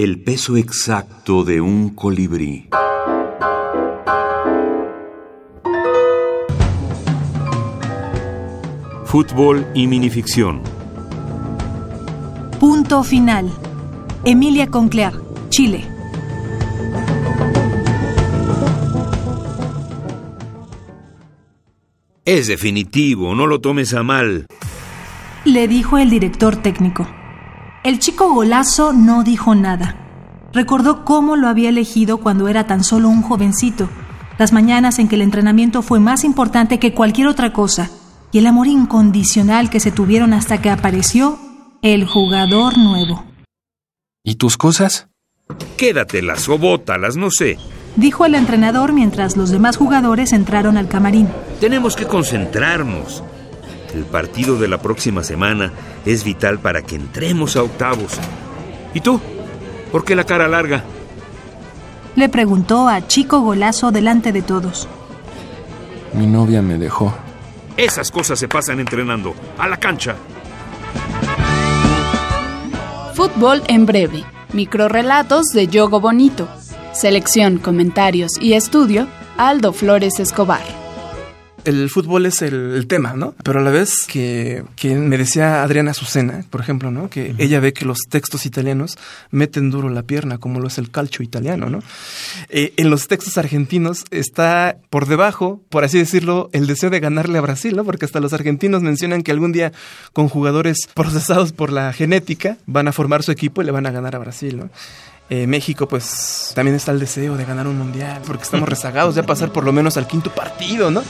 El peso exacto de un colibrí. Fútbol y minificción. Punto final. Emilia Conclear, Chile. Es definitivo, no lo tomes a mal. Le dijo el director técnico. El chico golazo no dijo nada. Recordó cómo lo había elegido cuando era tan solo un jovencito, las mañanas en que el entrenamiento fue más importante que cualquier otra cosa, y el amor incondicional que se tuvieron hasta que apareció el jugador nuevo. ¿Y tus cosas? Quédatelas o bótalas, no sé. Dijo el entrenador mientras los demás jugadores entraron al camarín. Tenemos que concentrarnos. El partido de la próxima semana es vital para que entremos a octavos. ¿Y tú? ¿Por qué la cara larga? Le preguntó a Chico Golazo delante de todos. Mi novia me dejó. Esas cosas se pasan entrenando. A la cancha. Fútbol en breve. Microrrelatos de Yogo Bonito. Selección, comentarios y estudio, Aldo Flores Escobar. El fútbol es el, el tema, ¿no? Pero a la vez que, que me decía Adriana Azucena, por ejemplo, ¿no? Que ella ve que los textos italianos meten duro la pierna, como lo es el calcio italiano, ¿no? Eh, en los textos argentinos está por debajo, por así decirlo, el deseo de ganarle a Brasil, ¿no? Porque hasta los argentinos mencionan que algún día con jugadores procesados por la genética van a formar su equipo y le van a ganar a Brasil, ¿no? Eh, México, pues también está el deseo de ganar un mundial, porque estamos rezagados de pasar por lo menos al quinto partido, ¿no?